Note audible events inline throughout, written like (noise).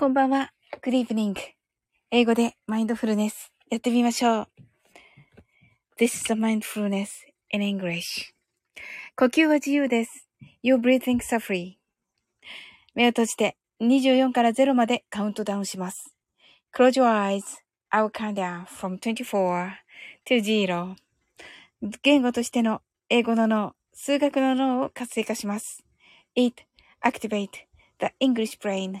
こんばんは。Good evening. 英語でマインドフルネスやってみましょう。This is the mindfulness in English. 呼吸は自由です。Your breathing are free. 目を閉じて24から0までカウントダウンします。Close your eyes. I will count down from 24 to 0. 言語としての英語の脳、数学の脳を活性化します。It activate the English brain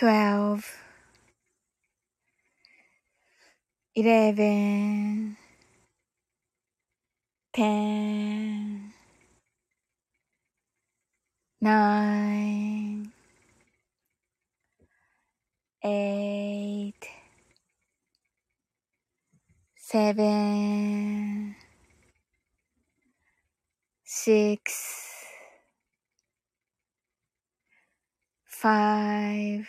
twelve, eleven, ten, nine, eight, seven, six, five,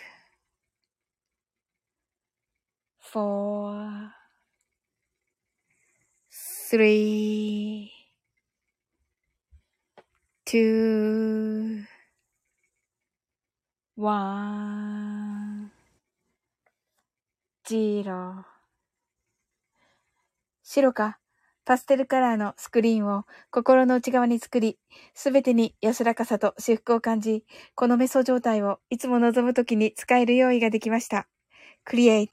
four, three, two, one, zero 白かパステルカラーのスクリーンを心の内側に作り、すべてに安らかさと至福を感じ、このメソ状態をいつも望むときに使える用意ができました。Create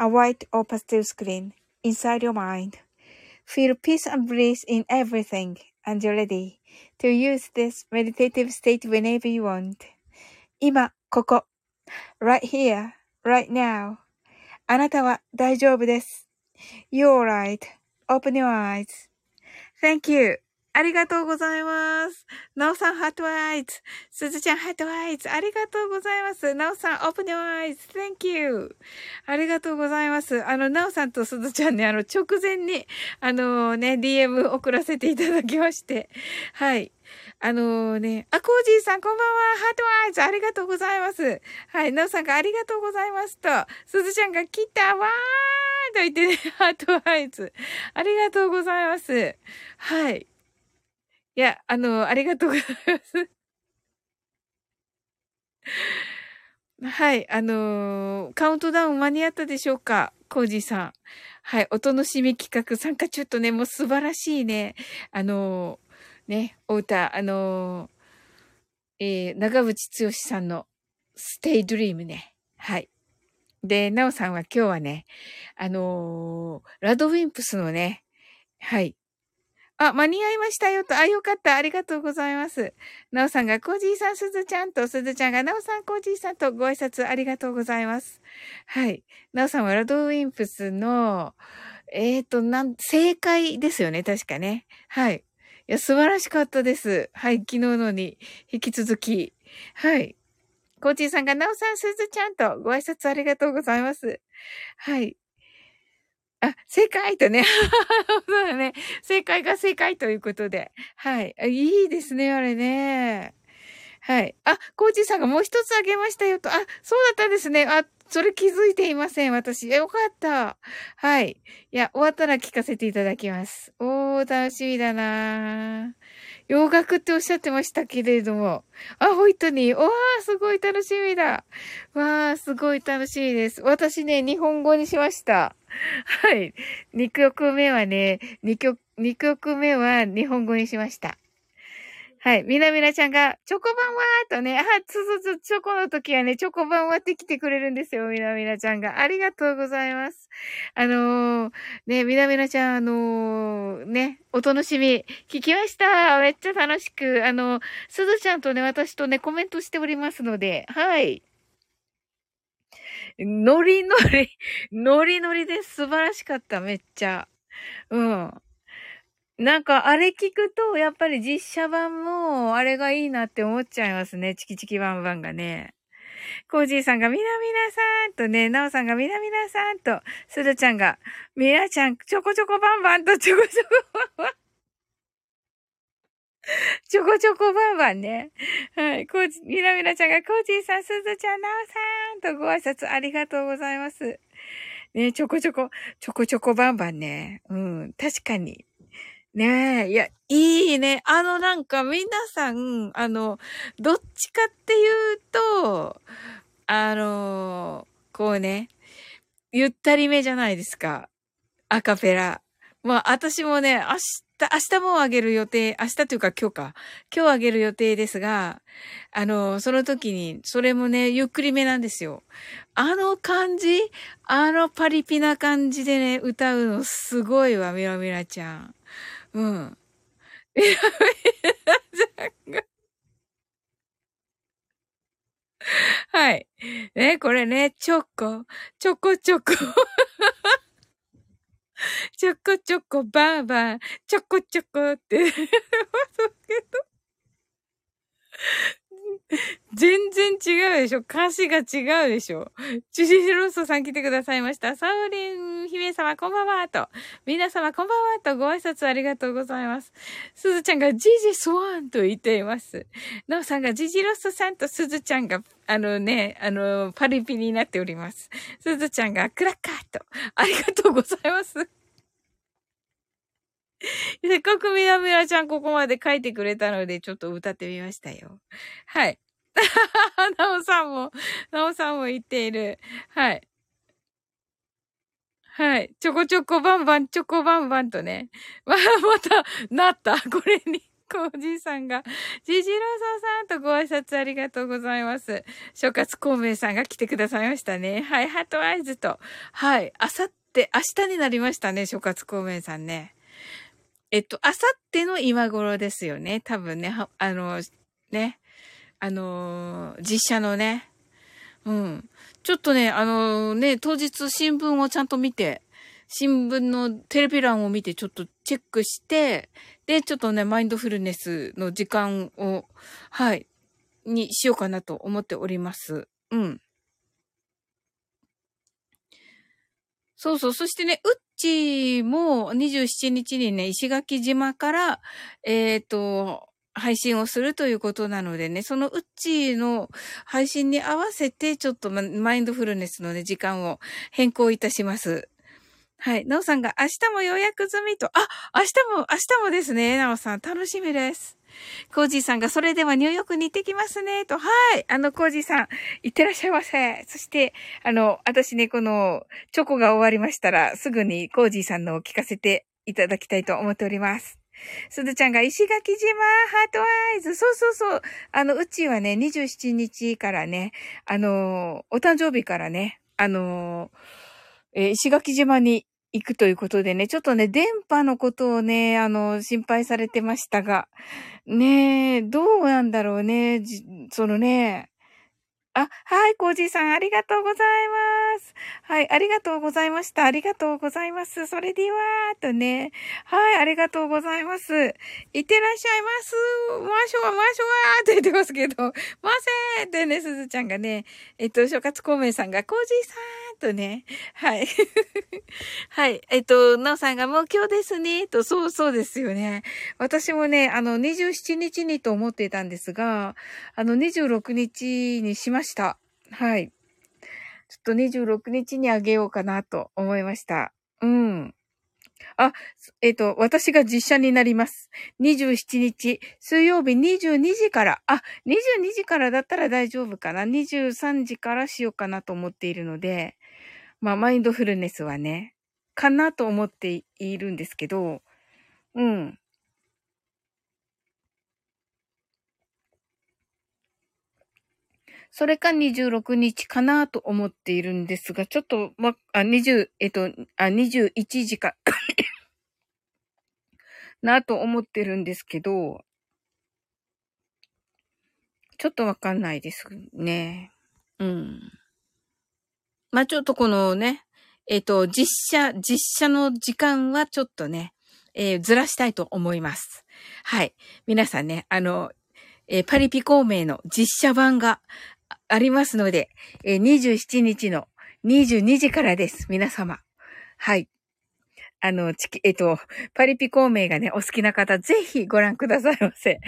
a white or pastel screen inside your mind.Feel peace and bliss in everything and you're ready to use this meditative state whenever you want. 今、ここ。right here, right now. あなたは大丈夫です。You're right. Open your eyes. Thank you. ありがとうございます。なおさん、ハートアイズ。すずちゃん、 heart eyes。ありがとうございます。なおさん、 open your eyes. Thank you. ありがとうございます。あの、なおさんとすずちゃんね、あの、直前に、あのね、DM 送らせていただきまして。はい。あのね、あ、コージーさん、こんばんは。 heart eyes。ありがとうございます。はい。なおさんがありがとうございますと、すずちゃんが来たわーと言ってね、 heart eyes。ありがとうございます。はい。いや、あの、ありがとうございます。(laughs) はい、あの、カウントダウン間に合ったでしょうかコージさん。はい、お楽しみ企画参加ちょっとね、もう素晴らしいね、あのね、お歌、あのー、えー、長渕剛さんのステイドリームね。はい。で、なおさんは今日はね、あのー、ラドウィンプスのね、はい。あ、間に合いましたよと。あ、よかった。ありがとうございます。なおさんが、コージーさん、すずちゃんと、すずちゃんが、なおさん、コージーさんとご挨拶ありがとうございます。はい。なおさんは、ラドウィンプスの、えっ、ー、と、なん、正解ですよね。確かね。はい。いや、素晴らしかったです。はい。昨日のに、引き続き。はい。コーチーさんが、なおさん、すずちゃんとご挨拶ありがとうございます。はい。あ、正解とね。(laughs) そうだね。正解が正解ということで。はい。いいですね、あれね。はい。あ、コーチさんがもう一つあげましたよと。あ、そうだったんですね。あ、それ気づいていません、私。よかった。はい。いや、終わったら聞かせていただきます。おー、楽しみだな洋楽っておっしゃってましたけれども。あ、ホイットニー。わー、すごい楽しみだ。わー、すごい楽しみです。私ね、日本語にしました。はい。2曲目はね、2曲、2曲目は日本語にしました。はい。みなみなちゃんが、チョコバンは？ーとね、あ、つつつ、チョコの時はね、チョコバンはって来てくれるんですよ。みなみなちゃんが。ありがとうございます。あのー、ね、みなみなちゃん、あのー、ね、お楽しみ、聞きました。めっちゃ楽しく、あのー、すずちゃんとね、私とね、コメントしておりますので、はい。ノリノリ、(laughs) ノリノリで素晴らしかった、めっちゃ。うん。なんか、あれ聞くと、やっぱり実写版も、あれがいいなって思っちゃいますね。チキチキバンバンがね。コージーさんがみなみなさんとね、ナオさんがみなみなさんと、スズちゃんが、みなちゃん、ちょこちょこバンバンと、ちょこちょこバンバン。(laughs) ちょこちょこバンバンね。はい。コージ、みなみなちゃんが、コージーさん、すずちゃん、なおさんとご挨拶ありがとうございます。ねちょこちょこ、ちょこちょこバンバンね。うん、確かに。ねえ、いや、いいね。あのなんか皆さん、あの、どっちかっていうと、あの、こうね、ゆったりめじゃないですか。アカペラ。まあ、私もね、明日、明日もあげる予定、明日というか今日か。今日あげる予定ですが、あの、その時に、それもね、ゆっくりめなんですよ。あの感じあのパリピな感じでね、歌うのすごいわ、ミラミラちゃん。うん。いや、はい。ね、これね、チョコ、チョコチョコ。(laughs) ちょこちょこばあば、ちょこちょこって (laughs) そけど。(laughs) 全然違うでしょ歌詞が違うでしょチュシシロッソさん来てくださいました。サウリン姫様こんばんはと。皆様こんばんはとご挨拶ありがとうございます。すずちゃんがジジスワンと言っています。ナオさんがジジロッソさんとすずちゃんが、あのね、あの、パリピになっております。すずちゃんがクラッカーと。ありがとうございます。(laughs) せっかくみなみなちゃんここまで書いてくれたので、ちょっと歌ってみましたよ。はい。(laughs) なおさんも、なおさんも言っている。はい。はい。ちょこちょこバンバン、ちょこバンバンとね。(laughs) ま、また、なった。これに。おじいさんが、じじろそさんとご挨拶ありがとうございます。諸葛孔明さんが来てくださいましたね。はい、ハートアイズと。はい、あさって、明日になりましたね、諸葛孔明さんね。えっと、あさっての今頃ですよね。多分ね、あの、ね、あの、実写のね。うん。ちょっとね、あのね、当日新聞をちゃんと見て、新聞のテレビ欄を見てちょっとチェックして、で、ちょっとね、マインドフルネスの時間を、はい、にしようかなと思っております。うん。そうそう。そしてね、うっちも27日にね、石垣島から、えっ、ー、と、配信をするということなのでね、そのうっちの配信に合わせて、ちょっとマインドフルネスのね、時間を変更いたします。はい。なおさんが明日も予約済みと、あ、明日も、明日もですね、なおさん、楽しみです。コージーさんが、それではニューヨークに行ってきますね、と。はい。あの、コージーさん、行ってらっしゃいませ。そして、あの、私ね、この、チョコが終わりましたら、すぐにコージーさんのを聞かせていただきたいと思っております。すずちゃんが石垣島、ハートアイズ。そうそうそう。あの、うちはね、27日からね、あの、お誕生日からね、あの、えー、石垣島に行くということでね、ちょっとね、電波のことをね、あの、心配されてましたが、ねえ、どうなんだろうね、そのね、あ、はい、コージーさん、ありがとうございます。はい、ありがとうございました。ありがとうございます。それでは、とね。はい、ありがとうございます。いってらっしゃいます。マシュワ、マシュワって言ってますけど、ませーってね、すずちゃんがね、えっと、諸葛孔明さんが、コージーさんとね、はい。(laughs) はい、えっと、なおさんが、もう今日ですね、と、そうそうですよね。私もね、あの、27日にと思っていたんですが、あの、26日にしました。はい。ちょっと26日にあげようかなと思いました。うん。あ、えっ、と、私が実写になります。27日、水曜日22時から、あ、22時からだったら大丈夫かな。23時からしようかなと思っているので、まあ、マインドフルネスはね、かなと思っているんですけど、うん。それか26日かなと思っているんですが、ちょっと、ま、あ、20、えっと、あ、21時か (coughs) なと思ってるんですけど、ちょっとわかんないですね。うん。まあ、ちょっとこのね、えっ、と、実写、実写の時間はちょっとね、えー、ずらしたいと思います。はい。皆さんね、あの、えー、パリピ孔明の実写版が、ありますので、えー、27日の22時からです。皆様。はい。あの、チキ、えっと、パリピ孔明がね、お好きな方、ぜひご覧くださいませ。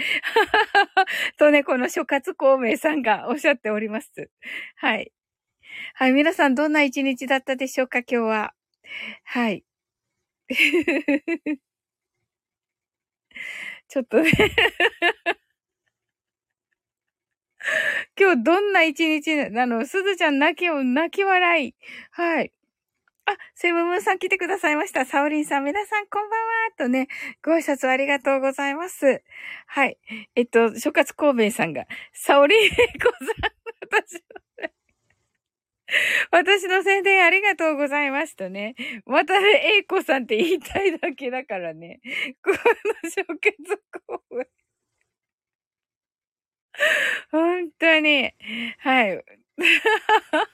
(laughs) とね、この諸葛孔明さんがおっしゃっております。はい。はい、皆さんどんな一日だったでしょうか、今日は？はい。(laughs) ちょっとね (laughs) 今日どんな一日なの？すずちゃん泣きを、泣き笑い。はい。あ、セムムーンさん来てくださいました。サオリンさん、皆さんこんばんは。とね、ご挨拶ありがとうございます。はい。えっと、諸葛孔明さんが、サオリンエイコさん、私の、(laughs) 私の宣伝ありがとうございますとね。またね、エイコさんって言いたいだけだからね。この諸葛孔明。本当に。はい。(laughs)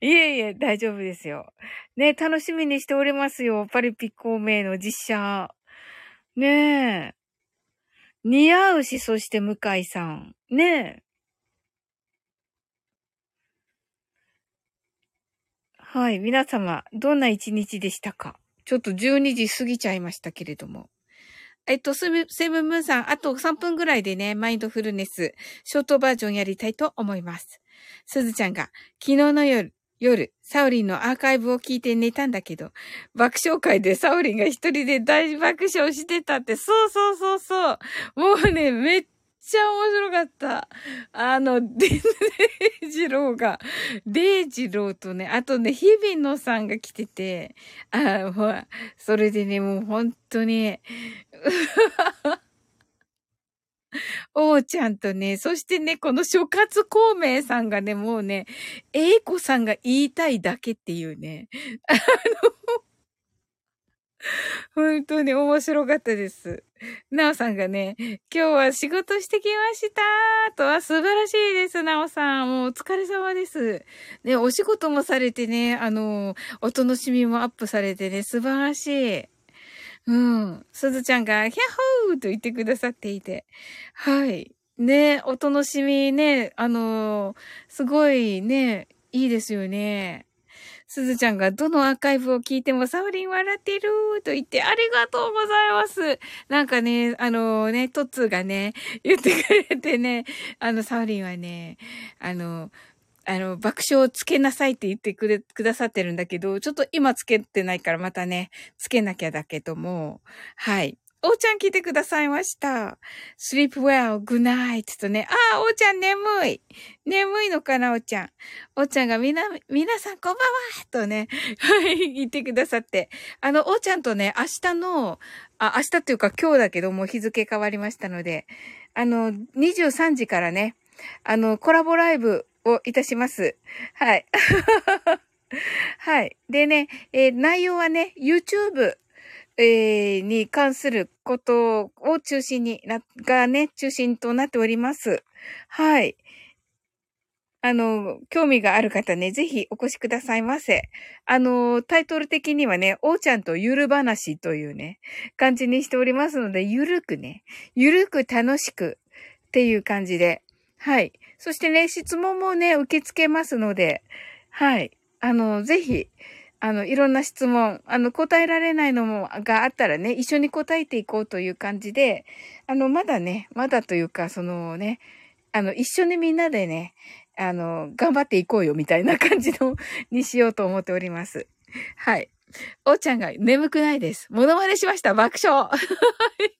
いえいえ、大丈夫ですよ。ね、楽しみにしておりますよ。パリピ孔明の実写。ねえ。似合うし、そして向井さん。ねえ。はい、皆様、どんな一日でしたか？ちょっと12時過ぎちゃいましたけれども。えっと、セブンムーンさん、あと3分ぐらいでね、マインドフルネス、ショートバージョンやりたいと思います。すずちゃんが、昨日の夜、夜、サオリンのアーカイブを聞いて寝たんだけど、爆笑会でサオリンが一人で大爆笑してたって、そうそうそうそう。もうね、めっっちゃ面白かった。あの、デイジローが、デイジローとね、あとね、日比野さんが来てて、あ、ほら、それでね、もう本当に、(laughs) 王ちゃんとね、そしてね、この諸葛孔明さんがね、もうね、英子さんが言いたいだけっていうね、あの、(laughs) 本当に面白かったです。なおさんがね、今日は仕事してきましたとは素晴らしいです、なおさん。もうお疲れ様です。ね、お仕事もされてね、あの、お楽しみもアップされてね、素晴らしい。うん。すずちゃんが、ヒャッホーと言ってくださっていて。はい。ね、お楽しみね、あの、すごいね、いいですよね。すずちゃんがどのアーカイブを聞いてもサウリン笑ってると言ってありがとうございます。なんかね、あのね、トッツーがね、(laughs) 言ってくれてね、あの、サウリンはね、あの、あの、爆笑をつけなさいって言ってくれ、くださってるんだけど、ちょっと今つけてないからまたね、つけなきゃだけども、はい。おーちゃん来てくださいました。sleep well, good night とね。ああ、おーちゃん眠い。眠いのかな、おーちゃん。おーちゃんがみな、皆さんこんばんはとね、はい、言ってくださって。あの、おーちゃんとね、明日の、あ、明日っていうか今日だけども日付変わりましたので、あの、23時からね、あの、コラボライブをいたします。はい。(laughs) はい。でね、えー、内容はね、YouTube、えー、に関することを中心にな、がね、中心となっております。はい。あの、興味がある方ね、ぜひお越しくださいませ。あの、タイトル的にはね、おーちゃんとゆる話というね、感じにしておりますので、ゆるくね、ゆるく楽しくっていう感じで、はい。そしてね、質問もね、受け付けますので、はい。あの、ぜひ、あの、いろんな質問、あの、答えられないのも、があったらね、一緒に答えていこうという感じで、あの、まだね、まだというか、そのね、あの、一緒にみんなでね、あの、頑張っていこうよ、みたいな感じの、(laughs) にしようと思っております。はい。おーちゃんが眠くないです。モノマネしました。爆笑。(laughs)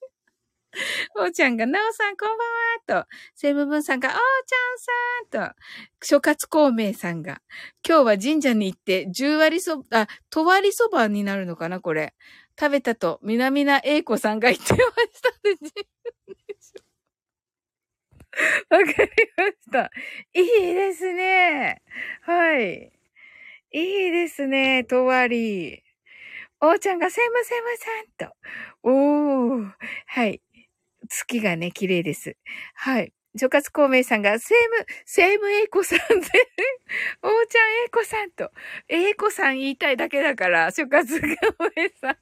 おーちゃんが、なおさんこんばんはと、セムブンさんが、おーちゃんさんと、諸葛孔明さんが、今日は神社に行って、十割そば、あ、とわりそばになるのかなこれ。食べたと、みなみな英子さんが言ってましたわかりました。いいですね。はい。いいですね、とわり。おーちゃんがセムセムさんと。おー。はい。月がね、綺麗です。はい。諸葛孔明さんが、セーム、セームエイコさんで、おーちゃんエイコさんと、エイコさん言いたいだけだから、諸葛孔明さん。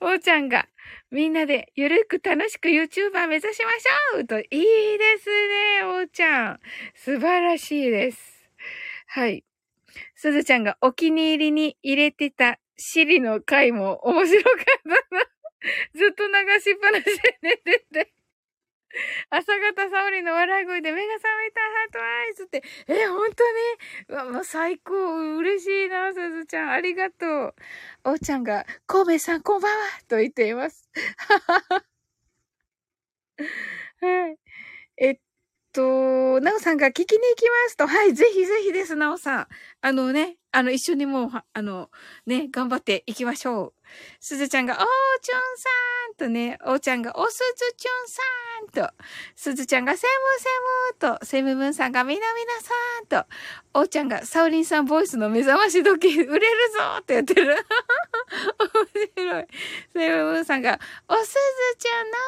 おーちゃんが、みんなでゆるく楽しく YouTuber 目指しましょうと、いいですね、おーちゃん。素晴らしいです。はい。すずちゃんがお気に入りに入れてたシリの回も面白かったな。(laughs) ずっと流しっぱなしで寝てて。朝方沙織の笑い声で目が覚めたハートアイズって、え、本当に？わ、最高、嬉しいな、すずちゃん。ありがとう。おうちゃんが、神戸さんこんばんはと言っています。はははい。と、なおさんが聞きに行きますと、はい、ぜひぜひです、なおさん。あのね、あの、一緒にもう、あの、ね、頑張っていきましょう。すずちゃんが、おーちょんさんとね、おーちゃんが、おすずちょんさんと、すずちゃんが、セムセムと、セムムンさんが、みなみなさんと、おーちゃんが、サウリンさんボイスの目覚まし時計売れるぞってやってる。面白い。セムムンさんが、おすずちゃんな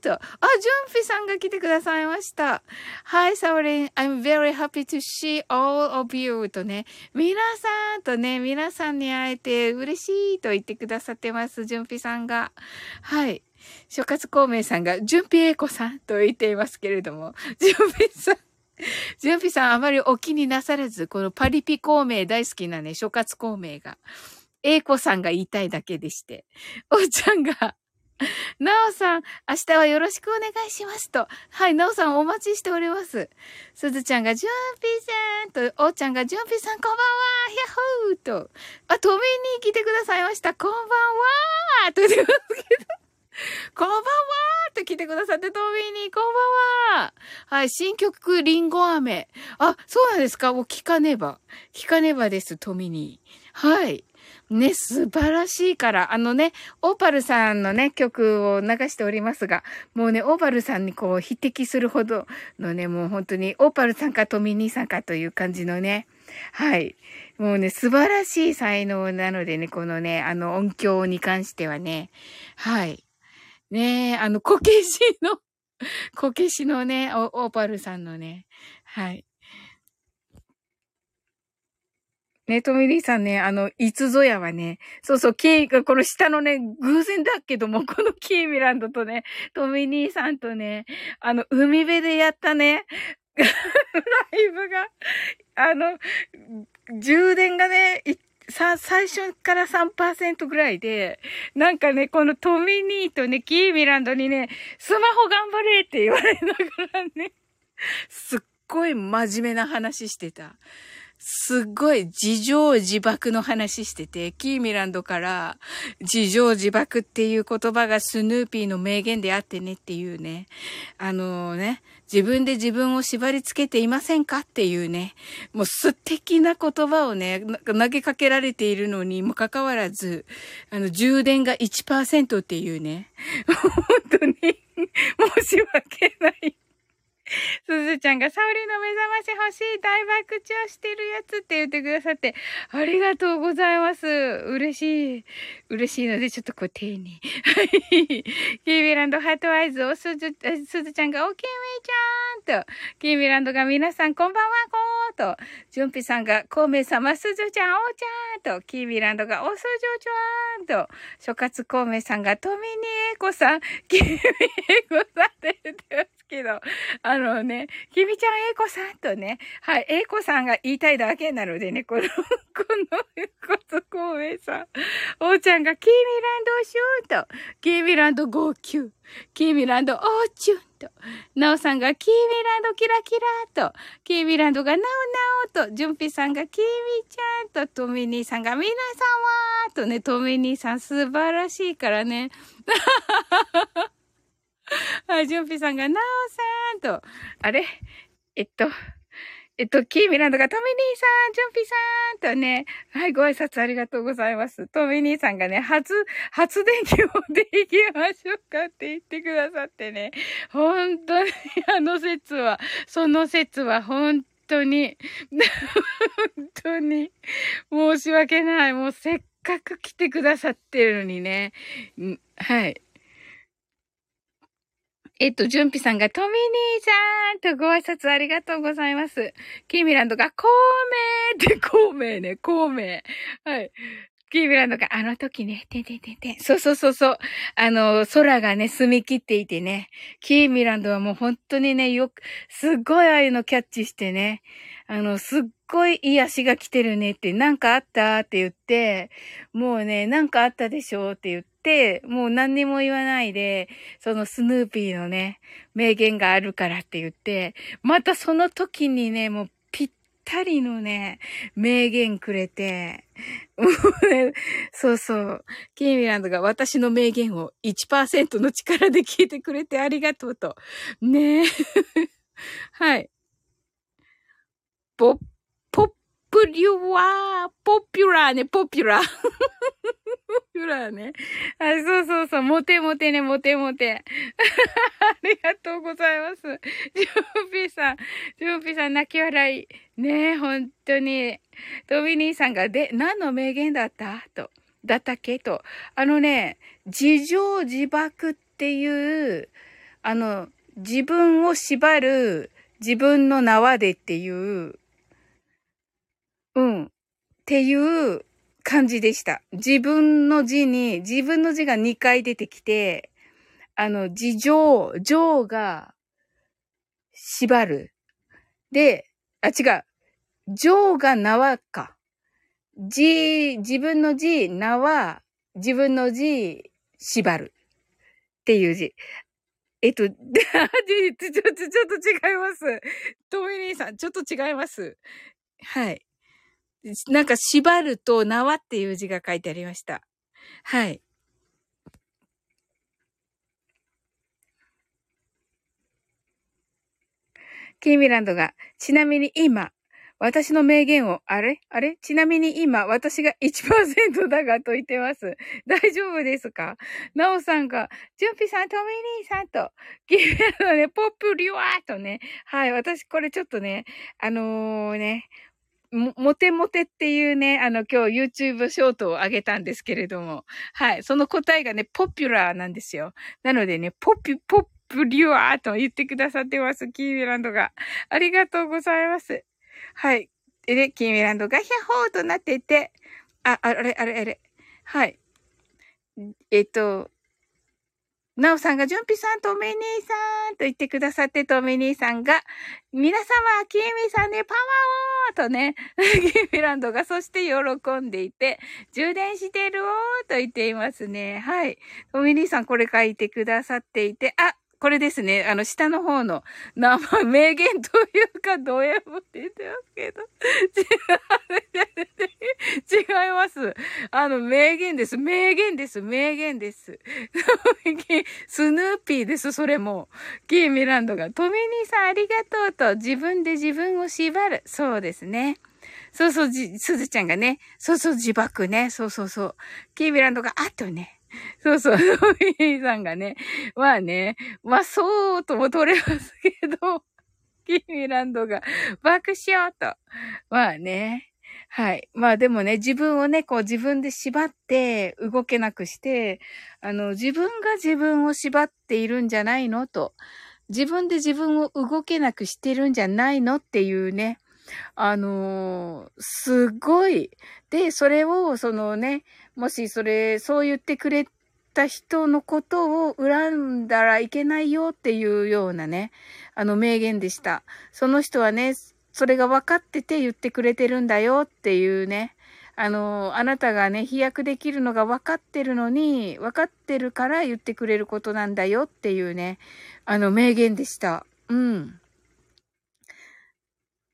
おさんと、あ、ジュンフィさんが来てくださいました。Hi, サウリン I'm very happy to see all of you とね、皆さんとね、皆さんに会えて嬉しいと言ってくださってます。ジュンピさんが。はい。諸葛孔明さんが、ジュンピエコさんと言っていますけれども、ジュンピさん、ジュンピさんあまりお気になさらず、このパリピ孔明大好きなね、諸葛孔明が、エコさんが言いたいだけでして、おーちゃんが、なおさん、明日はよろしくお願いしますと。はい、なおさんお待ちしております。すずちゃんが、ジュンピーさんと、おーちゃんが、ジュンピーさんこんばんはヒャッホーと、あ、止めに来てくださいました。こんばんはーと言ってますけど。(laughs) こんばんはーって来てくださって、トミーに、こんばんははい、新曲、リンゴ飴。あ、そうなんですか？もう聞かねば。聞かねばです、トミニー。はい。ね、素晴らしいから、あのね、オーパルさんのね、曲を流しておりますが、もうね、オーパルさんにこう、匹敵するほどのね、もう本当に、オーパルさんかトミニーさんかという感じのね、はい。もうね、素晴らしい才能なのでね、このね、あの音響に関してはね、はい。ねえあの、こけしの、(laughs) こけしのね、オーパルさんのね、はい。ね、トミリーさんね、あの、いつぞやはね、そうそう、キー、この下のね、偶然だけども、(laughs) このキーミランドとね、トミニーさんとね、あの、海辺でやったね、(laughs) ライブが、あの、充電がね、さ、最初から3%ぐらいで、なんかね、このトミニーとね、キーミランドにね、スマホ頑張れって言われながらね、すっごい真面目な話してた。すっごい自情自爆の話してて、キーミランドから自情自爆っていう言葉がスヌーピーの名言であってねっていうね、あのね、自分で自分を縛り付けていませんかっていうね、もう素敵な言葉をね、投げかけられているのにもかかわらず、あの、充電が1%っていうね、(laughs) 本当に申し訳。ちゃんが、サオリの目覚まし欲しい、大爆笑してるやつって言ってくださって、ありがとうございます。嬉しい。嬉しいので、ちょっとこう、手に。はい。キービランドハートアイズ、おすず、すずちゃんが、おきみちゃんと、キービランドが、皆さん、こんばんは、こーと、ジュンピさんが、コウメ様、すずちゃん、おーちゃんと、キービランドが、おすじょちゃんと、諸葛コウメさんが、トミニエコさん、キービエコさんって言ってますけど、あのね、きみちゃんえいこさんとね、はい、えいこさんが言いたいだけなのでね、この、(laughs) この、ことこうえさん。おーちゃんがキーミランドシューと、キーミランド号泣、キーミランドオーチュンと、なおさんがキーミランドキラキラと、キーミランドがなおなおと、ジュンピさんがキーミちゃんと、トミニーさんが皆さんはとね、トミニーさん素晴らしいからね。(laughs) はい、ジュンピさんが、なおさんと、あれ？えっと、えっと、キーミランドがトミニーさん、ジュンピさんとね、はい、ご挨拶ありがとうございます。トミニーさんがね、初、初電気をで行きましょうかって言ってくださってね、本当に、(laughs) あの説は、その説は本当に、本当に、申し訳ない。もうせっかく来てくださってるのにね、はい。えっと、ジュンピさんが、トミニーさんとご挨拶ありがとうございます。キーミランドが、孔明って、(laughs) 孔明ね、孔明。はい。キーミランドが、あの時ね、てんてんてんてん。そうそうそうそう。あの、空がね、澄み切っていてね。キーミランドはもう本当にね、よく、すっごいああいうのキャッチしてね。あの、すっごいいい足が来てるねって、なんかあったって言って、もうね、なんかあったでしょって言って、もう何にも言わないで、そのスヌーピーのね、名言があるからって言って、またその時にね、もうぴったりのね、名言くれて、もうね、そうそう。キーミランドが私の名言を1%の力で聞いてくれてありがとうと。ねえ。(laughs) はい。ポッ、プリュワー、ポピュラーね、ポピュラー。ポピュラーね。あ、そうそうそう、モテモテね、モテモテ。(laughs) ありがとうございます。ジョーピーさん、ジョーピーさん泣き笑い。ねえ、本当に。トミニーさんが、で、何の名言だった？と。だったっけ？と。あのね、自情自爆っていう、あの、自分を縛る自分の縄でっていううん。っていう感じでした。自分の字に、自分の字が2回出てきて、あの、自情、情が縛る。で、あ、違う。情が縄か。字、自分の字、縄、自分の字、縛る。っていう字。えっと、(laughs) ちょ、ちょ、ちょっと違います。トミニーさん、ちょっと違います。はい。なんか縛ると縄っていう字が書いてありました。はい。キーミランドが、ちなみに今、私の名言を、あれ？あれ？ちなみに今、私が1%だがと言ってます。大丈夫ですか？なおさんが、ジュンピさん、トミニーさんと、キーミランドね、ポップリュワーとね、はい、私これちょっとね、あのー、ね、モテモテっていうね、あの、今日 YouTube ショートを上げたんですけれども、はい。その答えがね、ポピュラーなんですよ。なのでね、ポピュ、ポプリュアーと言ってくださってます。キーミランドが。ありがとうございます。はい。でね、キーミランドがヒャホーとなっていて、あ、あれ、あれ、あれ。はい。えっと、なおさんが、じゅんぴさん、トミニーさんと言ってくださって、トミニーさんが、皆様、きえみさんでパワーをとね、(laughs) キーミランドが、そして喜んでいて、充電してるおーと言っていますね。はい。とめにいさん、これ書いてくださっていて、あ、これですね。あの、下の方の名前、名言というか、ド M って言ってますけど。違います。あの、名言です。名言です。名言です。(laughs) スヌーピーです、それも。キーミランドが、トミニさんありがとうと、自分で自分を縛る。そうですね。そうそう、すずちゃんがね、そうそう、自爆ね。そうそうそう。キーミランドが、あとね、(laughs) そうそう、ソフィーさんがね、まあね、まあそうとも取れますけど、(laughs) キーミランドが爆笑と。まあね。はい。まあでもね、自分をね、こう自分で縛って動けなくして、あの、自分が自分を縛っているんじゃないのと、自分で自分を動けなくしてるんじゃないのっていうね、あのー、すごい。で、それを、そのね、もしそれ、そう言ってくれた人のことを恨んだらいけないよっていうようなね、あの名言でした。その人はね、それが分かってて言ってくれてるんだよっていうね、あの、あなたがね、飛躍できるのが分かってるのに、分かってるから言ってくれることなんだよっていうね、あの名言でした。うん。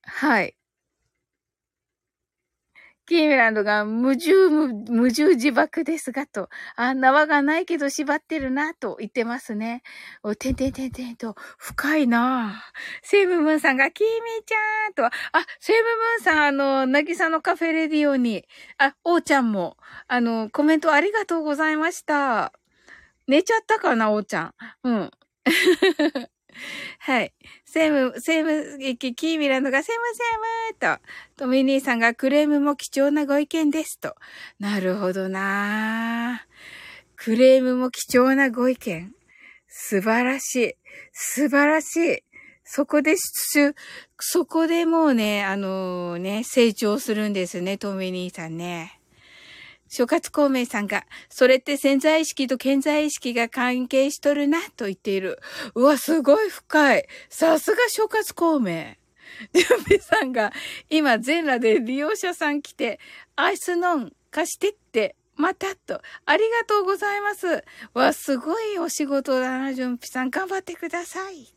はい。キーメランドが無重無、重自爆ですがと、あ、縄がないけど縛ってるなと言ってますね。お、てんてんてんてんと、深いなセイムムーンさんが、キーミーちゃんと、あ、セイムムーンさん、あの、なぎさのカフェレディオに、あ、おーちゃんも、あの、コメントありがとうございました。寝ちゃったかな、おーちゃん。うん。(laughs) はい。セム、セム、キーミランドがセムセムと、トミニーさんがクレームも貴重なご意見ですと。なるほどなクレームも貴重なご意見。素晴らしい。素晴らしい。そこで、そこでもうね、あのー、ね、成長するんですね、トミニーさんね。諸葛孔明さんが、それって潜在意識と潜在意識が関係しとるな、と言っている。うわ、すごい深い。さすが諸葛孔明。ジュンビさんが、今全裸で利用者さん来て、アイスノン貸してって、またと。ありがとうございます。わ、すごいお仕事だな、ジュンピさん。頑張ってください。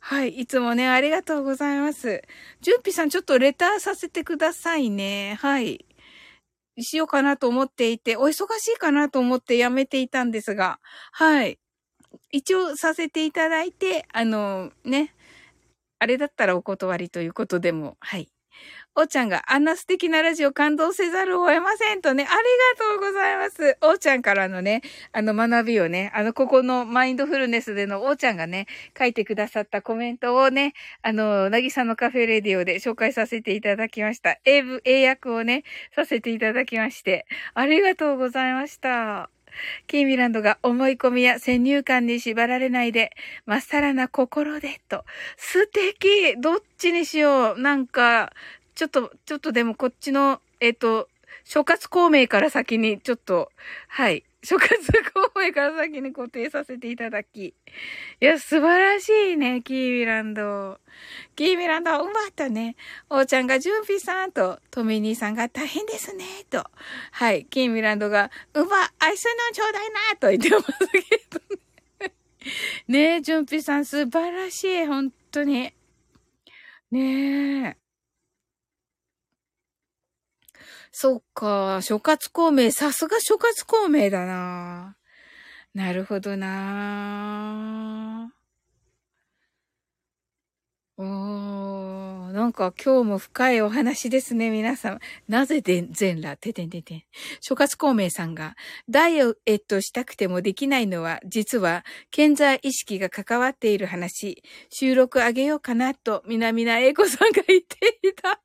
はい。いつもね、ありがとうございます。ジュンピさん、ちょっとレターさせてくださいね。はい。しようかなと思っていて、お忙しいかなと思ってやめていたんですが、はい。一応させていただいて、あの、ね、あれだったらお断りということでも、はい。おーちゃんがあんな素敵なラジオ感動せざるを得ませんとね、ありがとうございます。おーちゃんからのね、あの学びをね、あの、ここのマインドフルネスでのおーちゃんがね、書いてくださったコメントをね、あの、なぎさのカフェレディオで紹介させていただきました。英文、英訳をね、させていただきまして、ありがとうございました。キーミランドが思い込みや先入観に縛られないで、まっさらな心で、と。素敵どっちにしようなんか、ちょっと、ちょっとでもこっちの、えっ、ー、と、諸葛孔明から先に、ちょっと、はい。諸葛孔明から先に固定させていただき。いや、素晴らしいね、キーミランド。キーミランド、うまったね。おーちゃんがジュンピさんと、トミニーさんが大変ですね、と。はい。キーミランドが、うま、アイスのちょうだいな、と言ってますけどね。ねえ、ジュンピさん素晴らしい、本当に。ねえ。そっか、諸葛孔明、さすが諸葛孔明だな。なるほどな。おー、なんか今日も深いお話ですね、皆さん。なぜで全裸？ててんててん。諸葛孔明さんが、ダイエットしたくてもできないのは、実は、健在意識が関わっている話。収録あげようかなと、みなみな英子さんが言っていた。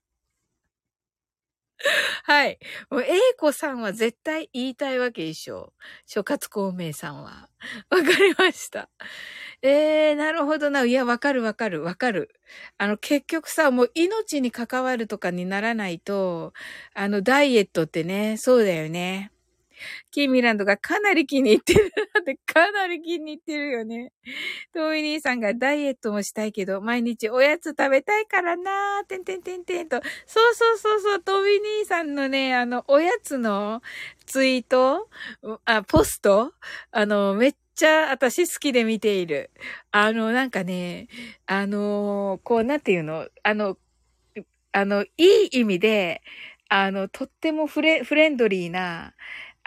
(laughs) はい。もう、英子さんは絶対言いたいわけでしょ。諸葛孔明さんは。(laughs) わかりました。えー、なるほどな。いや、わかるわかるわかる。あの、結局さ、もう命に関わるとかにならないと、あの、ダイエットってね、そうだよね。キーミランドがかなり気に入ってる。だってかなり気に入ってるよね。トミ兄さんがダイエットもしたいけど、毎日おやつ食べたいからなー、てんてんてんてんと。そうそうそうそう、トミ兄さんのね、あの、おやつのツイートあ、ポストあの、めっちゃ私好きで見ている。あの、なんかね、あの、こう、なんていうの？あの、あの、いい意味で、あの、とってもフレ、フレンドリーな、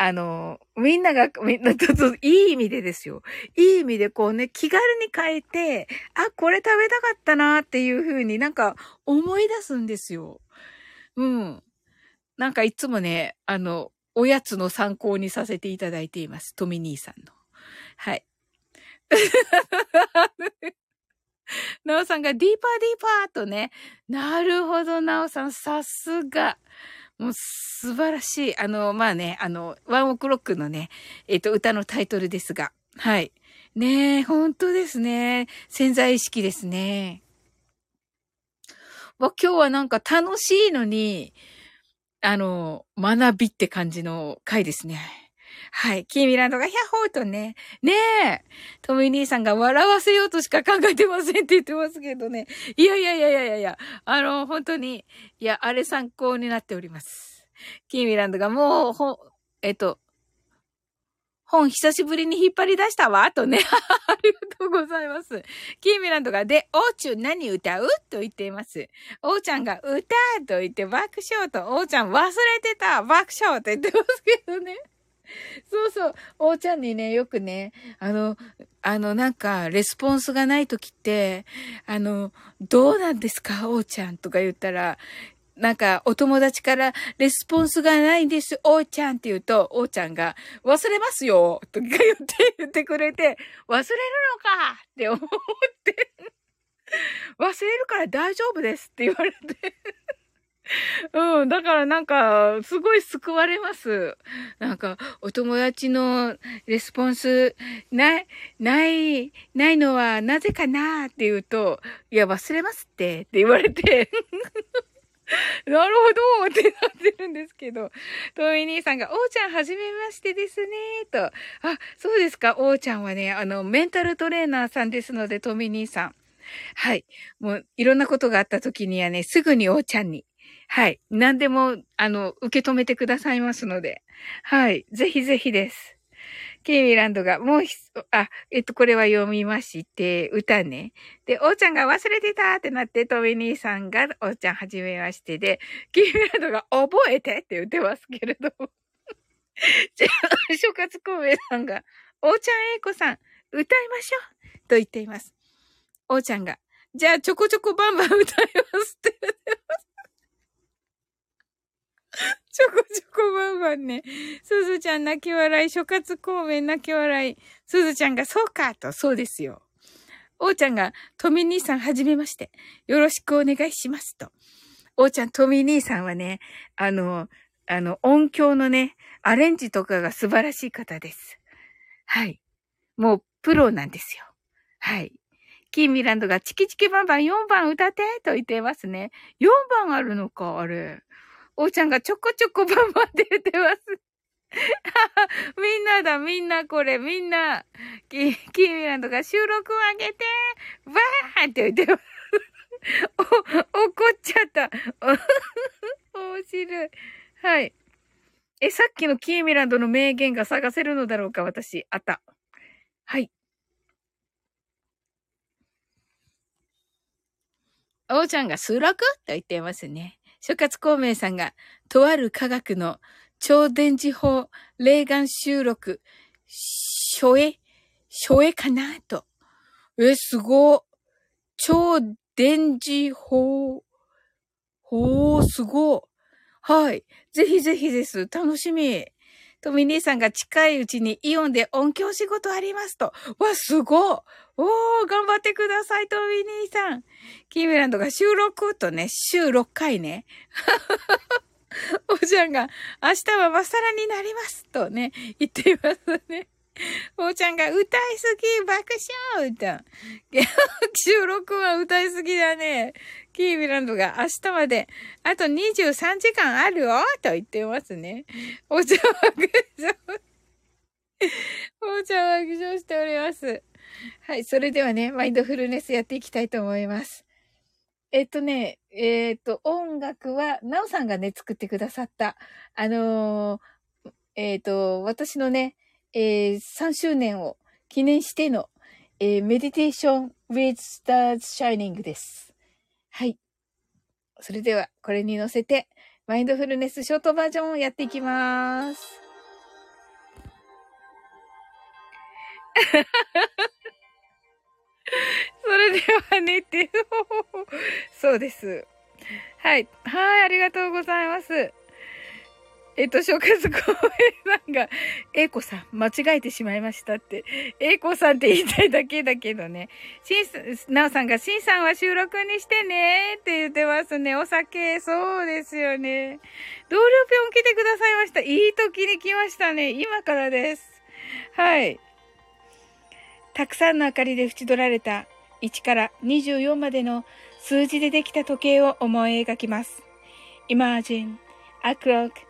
あの、みんなが、みんな、ちょっといい意味でですよ。いい意味でこうね、気軽に変えて、あ、これ食べたかったなっていう風になんか思い出すんですよ。うん。なんかいつもね、あの、おやつの参考にさせていただいています。トミ兄さんの。はい。(laughs) なおさんがディーパーディーパーとね。なるほど、なおさん、さすが。もう素晴らしい。あの、まあね、あの、ワンオクロックのね、えっ、と、歌のタイトルですが。はい。ねえ、本当ですね。潜在意識ですね。わ、今日はなんか楽しいのに、あの、学びって感じの回ですね。はい。キーミランドがヒャッホーとね。ねえ。トミー兄さんが笑わせようとしか考えてませんって言ってますけどね。いやいやいやいやいやいやあの、本当に、いや、あれ参考になっております。キーミランドがもう、ほ、えっと、本久しぶりに引っ張り出したわ、とね。(laughs) ありがとうございます。キーミランドが、で、おうちゅう何歌う？と言っています。おうちゃんが、歌うと言って爆笑と、おうちゃん忘れてた爆笑と言ってますけどね。そうそう。おうちゃんにね、よくね、あの、あの、なんか、レスポンスがないときって、あの、どうなんですかおうちゃんとか言ったら、なんか、お友達からレスポンスがないんです、おーちゃんって言うと、おーちゃんが、忘れますよとか言って、言ってくれて、忘れるのかって思って、忘れるから大丈夫ですって言われて。(laughs) うん。だからなんか、すごい救われます。なんか、お友達のレスポンス、ない、ない、ないのはなぜかなって言うと、いや、忘れますって、って言われて。(laughs) なるほどってなってるんですけど、トミ兄さんが、おーちゃんはじめましてですね、と。あ、そうですか、おーちゃんはね、あの、メンタルトレーナーさんですので、トミ兄さん。はい。もう、いろんなことがあった時にはね、すぐにおーちゃんに。はい。何でも、あの、受け止めてくださいますので。はい。ぜひぜひです。ケイミランドが、もうひあ、えっと、これは読みまして、歌ね。で、おーちゃんが忘れてたってなって、トミニーさんが、おーちゃんはじめましてで、ケイミランドが覚えてって言ってますけれども。(laughs) じゃあ、諸葛孔明さんが、おーちゃんえいこさん、歌いましょうと言っています。おーちゃんが、じゃあ、ちょこちょこバンバン歌いますって言ってます。ちょこちょこばんばんね。すずちゃん泣き笑い、諸葛孔明泣き笑い。すずちゃんがそうかと、そうですよ。おーちゃんが、トミ兄さんはじめまして。よろしくお願いしますと。おーちゃん、トミ兄さんはね、あの、あの、音響のね、アレンジとかが素晴らしい方です。はい。もう、プロなんですよ。はい。キーミランドがチキチキバンバン4番歌ってと言ってますね。4番あるのか、あれ。おーちゃんがちょこちょこバンバンって言ってます。(laughs) みんなだ、みんなこれ、みんな。キキーミランドが収録を上げて、バーンって言ってます。(laughs) お、怒っちゃった。(laughs) 面白い。はい。え、さっきのキーミランドの名言が探せるのだろうか、私。あった。はい。おーちゃんが数学？と言ってますね。諸葛孔明さんが、とある科学の超電磁法霊眼収録、初絵、初絵かなと。え、すご。超電磁法。ほー、すご。はい。ぜひぜひです。楽しみ。トミ兄さんが近いうちにイオンで音響仕事ありますと。わ、すごおー、頑張ってください、トミ兄さん。キーメランドが収録とね、週6回ね。おじゃんが、明日はまさらになりますとね、言っていますね。おーちゃんが歌いすぎ、爆笑歌。(laughs) 収録は歌いすぎだね。キービランドが明日まで、あと23時間あるよと言ってますね。お茶は爆笑。お茶は爆笑しております。はい、それではね、マインドフルネスやっていきたいと思います。えっとね、えー、っと、音楽は、なおさんがね、作ってくださった、あのー、えー、っと、私のね、え、3周年を記念しての、え、メディテーション with stars shining です。はい。それでは、これに乗せて、マインドフルネスショートバージョンをやっていきます。(laughs) それでは寝て、そうです。はい。はい、ありがとうございます。えっと、諸葛孔明さんが、英子さん、間違えてしまいましたって。英子さんって言いたいだけだけどね。しん、なおさんが、しんさんは収録にしてねって言ってますね。お酒、そうですよね。同僚ぴょん来てくださいました。いい時に来ましたね。今からです。はい。たくさんの明かりで縁取られた1から24までの数字でできた時計を思い描きます。Imagine a clock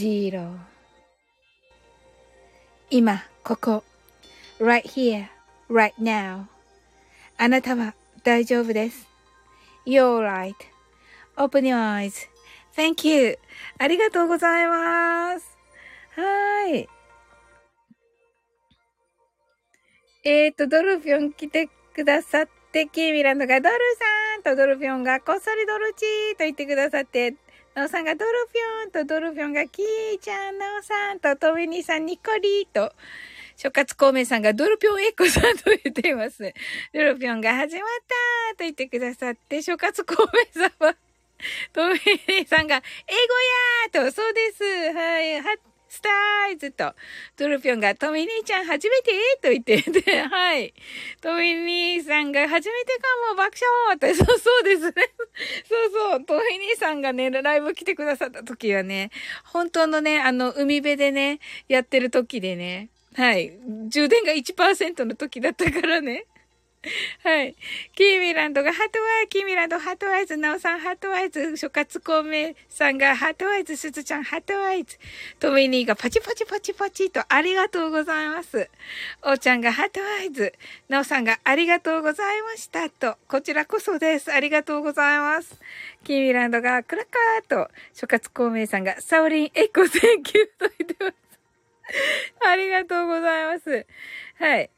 zero 今、ここ。right here, right now. あなたは大丈夫です。You're right.Open your eyes.Thank you. ありがとうございます。はい。えっ、ー、と、ドルフィオン来てくださって、キーミランドがドルさんとドルフィオンがこっそりドルチーと言ってくださって、なおさんがドルフィンとドルフィンがキーちゃん、なおさんとトミニーさんニコリーと、諸葛孔明さんがドルピョンエッコさんと言っています。ドルピョンが始まったと言ってくださって、諸葛孔明さんは、トミニーさんが、英語やーと、そうです。はい。はスターイズと、トゥルピョンが、トミ兄ちゃん初めてと言ってて、(laughs) はい。トミ兄さんが初めてかも爆笑って、(laughs) そうそうですね。(laughs) そうそう、トミ兄さんがね、ライブ来てくださった時はね、本当のね、あの、海辺でね、やってる時でね、はい。充電が1%の時だったからね。(laughs) はい。キーミランドがハートワイズ、キーミランドハートワイズ、ナオさんハートワイズ、諸葛孔明さんがハートワイズ、すずちゃんハートワイズ、トミニーがパチパチパチパチとありがとうございます。おーちゃんが heart eyes、ナオさんがありがとうございましたと、こちらこそです。ありがとうございます。キーミランドがクラッカーと、諸葛孔明さんがサオリンエコ thank you と言ってます。ありがとうございます。はい。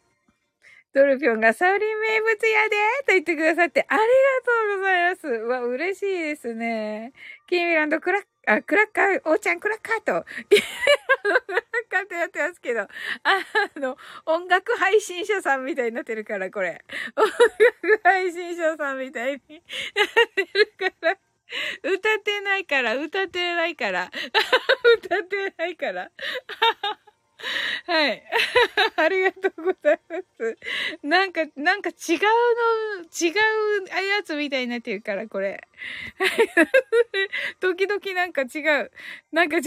ドルピョンがサオリン名物やでと言ってくださってありがとうございます。うわ、嬉しいですね。キーミランドクラッ、あ、クラッカー、おーちゃんクラッカーと、キーミランドクラッカーってやってますけど、あの、音楽配信者さんみたいになってるから、これ。音楽配信者さんみたいになってるから。歌ってないから、歌ってないから。歌ってないから。(laughs) はい。(laughs) ありがとうございます。なんか、なんか違うの、違うやつみたいになってるから、これ。(laughs) 時々なんか違う。なんか違う。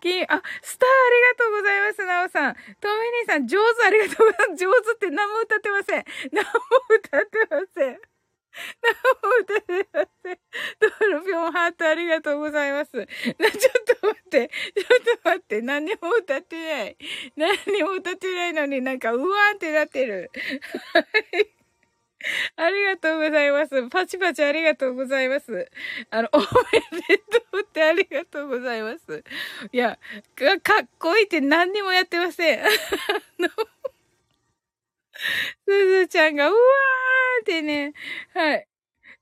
き、あ、スターありがとうございます、なおさん。トミニーさん、上手ありがとうございます。上手って何も歌ってません。何も歌ってません。(laughs) なお歌でません。ドルピョンハートありがとうございます。な、ちょっと待って。ちょっと待って。何にも歌ってない。何にも歌ってないのになんかうわーってなってる。はい。ありがとうございます。パチパチありがとうございます。あの、おめでとうってありがとうございます。いや、か、かっこいいって何にもやってません。すずちゃんが、うわーってね、はい。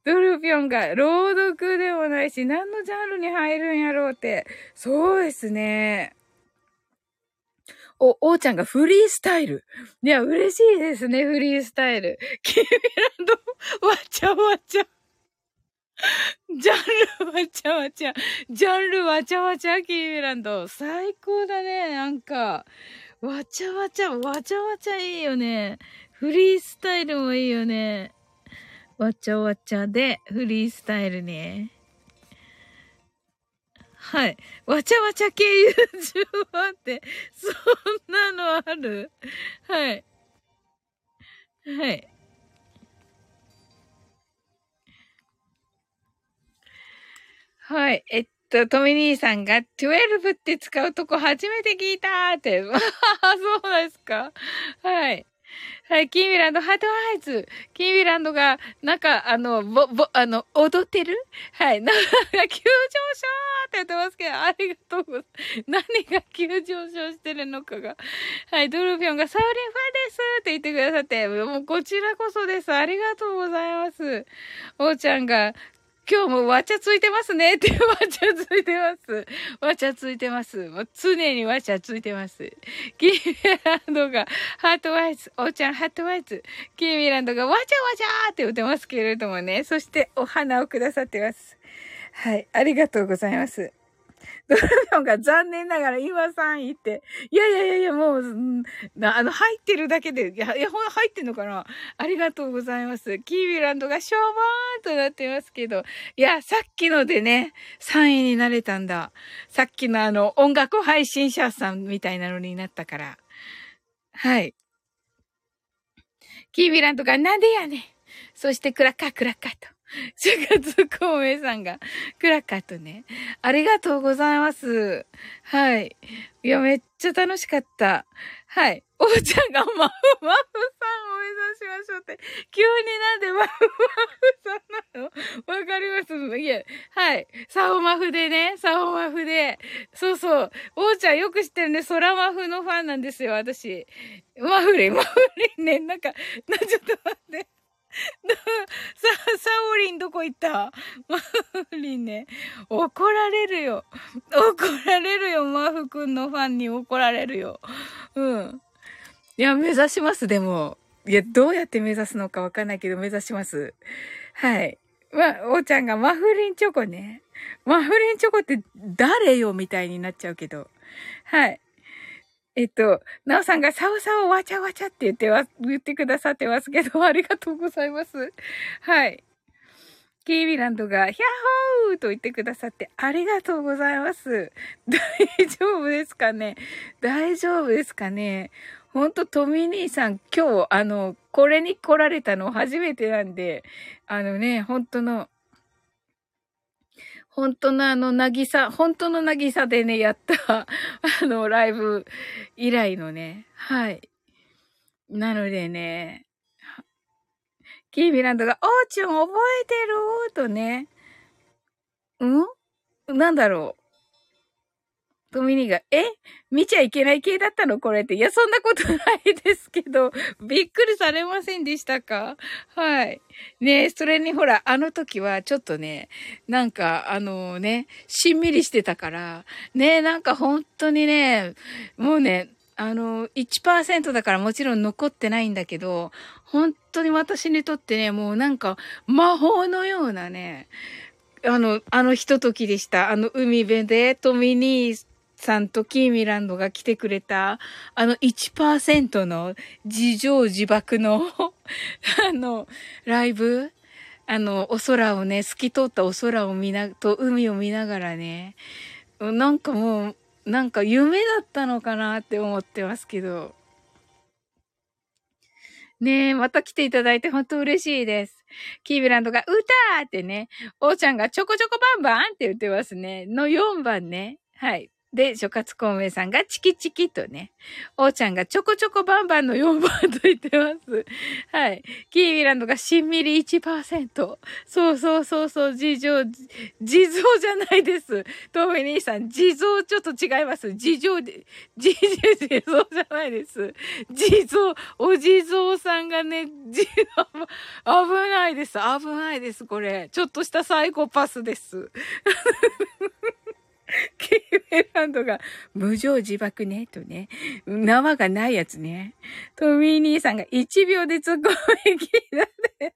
ドルピョンが朗読でもないし、何のジャンルに入るんやろうって。そうですね。お、おーちゃんがフリースタイル。いや、嬉しいですね、フリースタイル。キーミランド、わちゃわちゃ。ジャンルわちゃわちゃ。ジャンルわちゃわちゃ、キーミランド。最高だね、なんか。わちゃわちゃ、わちゃわちゃいいよね。フリースタイルもいいよね。わちゃわちゃで、フリースタイルね。はい。わちゃわちゃ系 YouTuber って、そんなのある？はい。はい。はい。えっと、トミ兄さんが12って使うとこ初めて聞いたーって。(laughs) そうですか？はい。はい、キーミランド、 heart eyes。キーミランドが、なんか、あの、ぼ、ぼ、あの、踊ってる？はい、(laughs) なんか、急上昇って言ってますけど、ありがとうございます。何が急上昇してるのかが。はい、ドルフィオンが、サウリンファですって言ってくださって、もうこちらこそです。ありがとうございます。おーちゃんが、今日もわちゃついてますねってわちゃついてます。わちゃついてます。もう常にわちゃついてます。キーミランドがハートワイズ、おーちゃんハートワイズ、キーミランドがわちゃわちゃーって言ってますけれどもね。そしてお花をくださってます。はい。ありがとうございます。ドラミョンが残念ながら今3位って。いやいやいやいや、もう、あの、入ってるだけで、いや、いや、入ってんのかな？ありがとうございます。キービランドがしょうばーんとなってますけど。いや、さっきのでね、3位になれたんだ。さっきのあの、音楽配信者さんみたいなのになったから。はい。キービランドがなんでやねん。そしてクラッカークラッカーと。シュガツコウメさんが、クラッカーとね。ありがとうございます。はい。いや、めっちゃ楽しかった。はい。おーちゃんがマフ、マフさんを目指しましょうって。急になんでマフ、マフさんなの？わかります？いや、はい。サオマフでね、サオマフで。そうそう。おーちゃんよく知ってるね。空マフのファンなんですよ、私。マフリン、マフリンね。なんか、な、ちょっと待って。(laughs) さ、サオリンどこ行った？マフリンね。怒られるよ。怒られるよ。マフくんのファンに怒られるよ。うん。いや、目指します、でも。いや、どうやって目指すのかわかんないけど、目指します。はい。ま、おちゃんがマフリンチョコね。マフリンチョコって誰よみたいになっちゃうけど。はい。えっと、なおさんがサオサオわちゃわちゃって言ってわ、言ってくださってますけど、ありがとうございます。はい。キービランドが、ヒャッホーと言ってくださってありがとうございます。大丈夫ですかね？大丈夫ですかね？ほんと、トミ兄さん、今日、あの、これに来られたの初めてなんで、あのね、本当の、本当のあの、なぎさ、本当のなぎさでね、やった (laughs) あの、ライブ以来のね、はい。なのでね、キービランドが、おーちゃん覚えてる？とね、んなんだろう？トミニが、え？見ちゃいけない系だったの？これって。いや、そんなことないですけど、(laughs) びっくりされませんでしたか？はい。ねそれにほら、あの時はちょっとね、なんか、あのね、しんみりしてたから、ねなんか本当にね、もうね、あの、1%だからもちろん残ってないんだけど、本当に私にとってね、もうなんか魔法のようなね、あの、あのひとときでした。あの海辺でトミニーさんとキーミランドが来てくれた、あの1%の自情自爆の (laughs) あの、ライブ？あの、お空をね、透き通ったお空を見な、と海を見ながらね、なんかもう、なんか夢だったのかなって思ってますけど。ねえ、また来ていただいて本当嬉しいです。キービランドが歌ってね、おーちゃんがちょこちょこバンバンって言ってますね。の4番ね。はい。で、諸葛孔明さんがチキチキとね、おーちゃんがちょこちょこバンバンの4番と言ってます。はい。キーミランドがしんみり1%。そうそうそうそう、事情、地蔵じゃないです。トメ兄さん、地蔵ちょっと違います。事情で、地蔵じゃないです。地蔵、お地蔵さんがね、危ないです。危ないです、これ。ちょっとしたサイコパスです。(laughs) キーメランドが無情自爆ね、とね。縄がないやつね。トミー兄さんが1秒で突っ込み切られ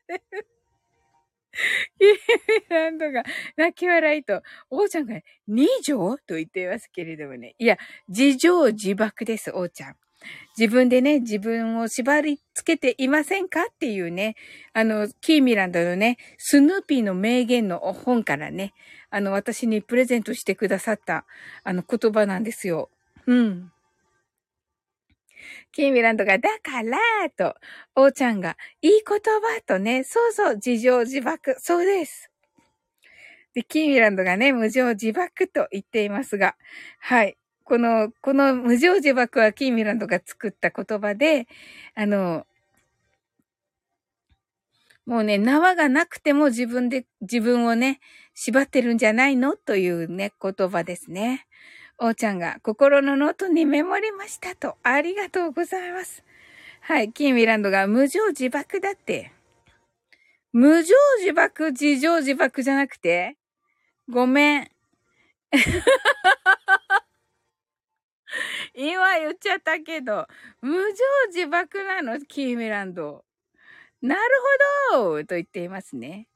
キーメランドが泣き笑いと、王ちゃんが2条？と言っていますけれどもね。いや、自情自爆です、王ちゃん。自分でね、自分を縛り付けていませんか？っていうね、あの、キーミランドのね、スヌーピーの名言の本からね、あの、私にプレゼントしてくださった、あの、言葉なんですよ。うん。キーミランドが、だから、と、おーちゃんが、いい言葉とね、そうそう、自情自爆、そうです。で、キーミランドがね、無情自爆と言っていますが、はい。この、この無縄自縛はキーミランドが作った言葉で、あの、もうね、縄がなくても自分で、自分をね、縛ってるんじゃないの？というね、言葉ですね。おーちゃんが心のノートにメモりましたと。ありがとうございます。はい、キーミランドが無縄自縛だって。無縄自縛、自縄自縛じゃなくて？ごめん。(laughs) 今言っちゃったけど、無情自爆なの、キーミランド。なるほどと言っていますね。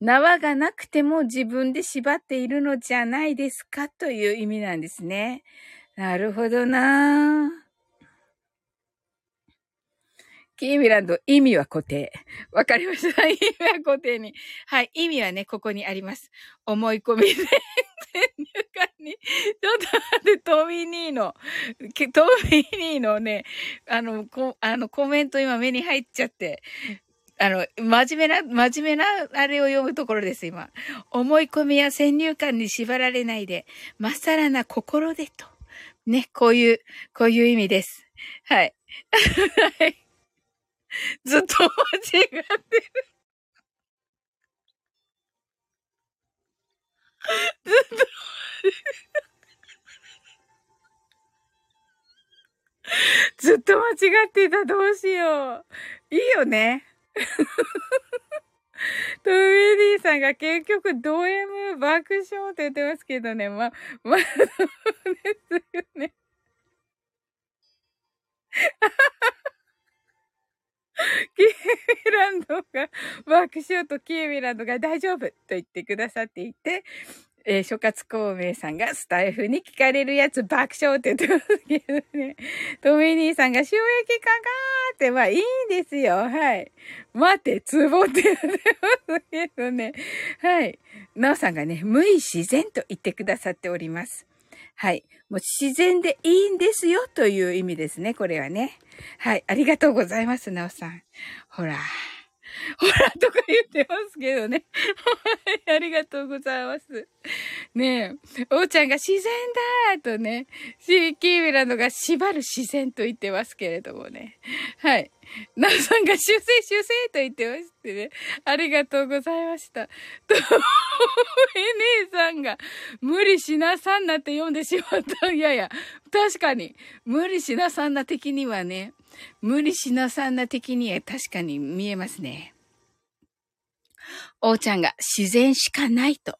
縄がなくても自分で縛っているのじゃないですかという意味なんですね。なるほどなキーミランド、意味は固定。わかりました。意味は固定に。はい。意味はね、ここにあります。思い込みで、先入に。ちょっと待って、トミーニーの、トミーニーのね、あの、こ、あの、コメント今目に入っちゃって。あの、真面目な、真面目なあれを読むところです、今。思い込みや先入観に縛られないで、まっさらな心でと。ね、こういう、こういう意味です。はい。はい。ずっと間違ってる。ずっと、(laughs) ずっと間違ってた。どうしよう。いいよね。(laughs) トミーディさんが結局ド M 爆笑って言ってますけどね。ま、(laughs) まあ、そうですよね。キーミランドが爆笑とキーミランドが大丈夫と言ってくださっていて、えー、諸葛孔明さんがスタイフに聞かれるやつ爆笑って言ってますけどね。トミニーさんが収益化かーって、まあいいんですよ。はい。待て、ツボって言ってますけどね。はい。なおさんがね、無意自然と言ってくださっております。はい。もう自然でいいんですよという意味ですね、これはね。はい。ありがとうございます、なおさん。ほら。ほら、とか言ってますけどね。はい、ありがとうございます。ねえ、おーちゃんが自然だとね、シーキーミランドが縛る自然と言ってますけれどもね。はい。なおさんが修正修正と言ってましてね。ありがとうございました。と、え姉さんが無理しなさんなって読んでしまった。いやいや、確かに、無理しなさんな的にはね、無理しなさんな的には確かに見えますね。おーちゃんが自然しかないと。